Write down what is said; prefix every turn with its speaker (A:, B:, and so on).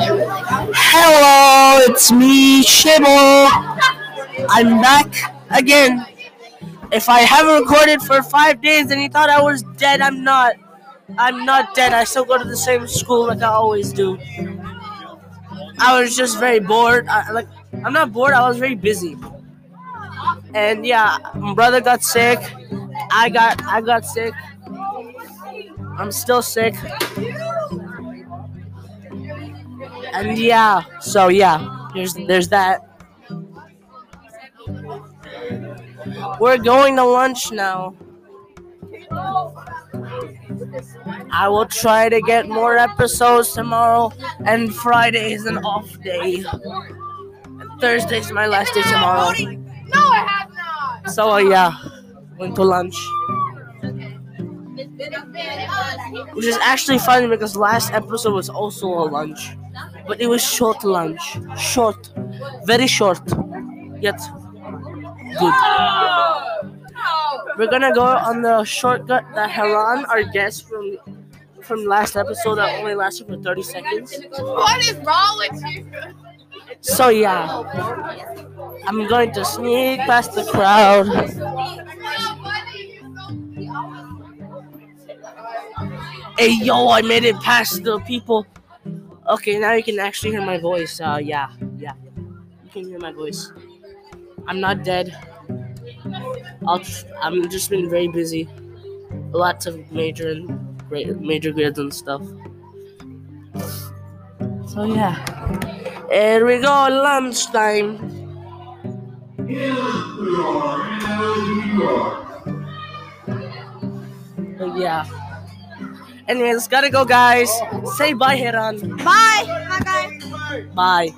A: Hello, it's me, Shibo. I'm back again. If I haven't recorded for five days and you thought I was dead, I'm not. I'm not dead. I still go to the same school like I always do. I was just very bored. I, like I'm not bored. I was very busy. And yeah, my brother got sick. I got I got sick. I'm still sick. And yeah, so yeah, there's there's that. We're going to lunch now. I will try to get more episodes tomorrow, and Friday is an off day. And Thursday's my last day tomorrow.
B: No, I have not.
A: So uh, yeah, went to lunch, which is actually funny because last episode was also a lunch, but it was short lunch, short, very short, yet good. We're gonna go on the shortcut that Haran, our guest from from last episode, that only lasted for 30 seconds.
B: What is wrong with you?
A: So yeah, I'm going to sneak past the crowd. Hey yo, I made it past the people. Okay, now you can actually hear my voice. Uh, yeah, yeah, you can hear my voice. I'm not dead. I'll tr- I'm just been very busy. Lots of major and great major grades and stuff. So yeah, here we go, lunchtime. So yeah. Anyways, gotta go, guys. Say bye, Heran.
B: Bye. Bye, guys.
A: Bye.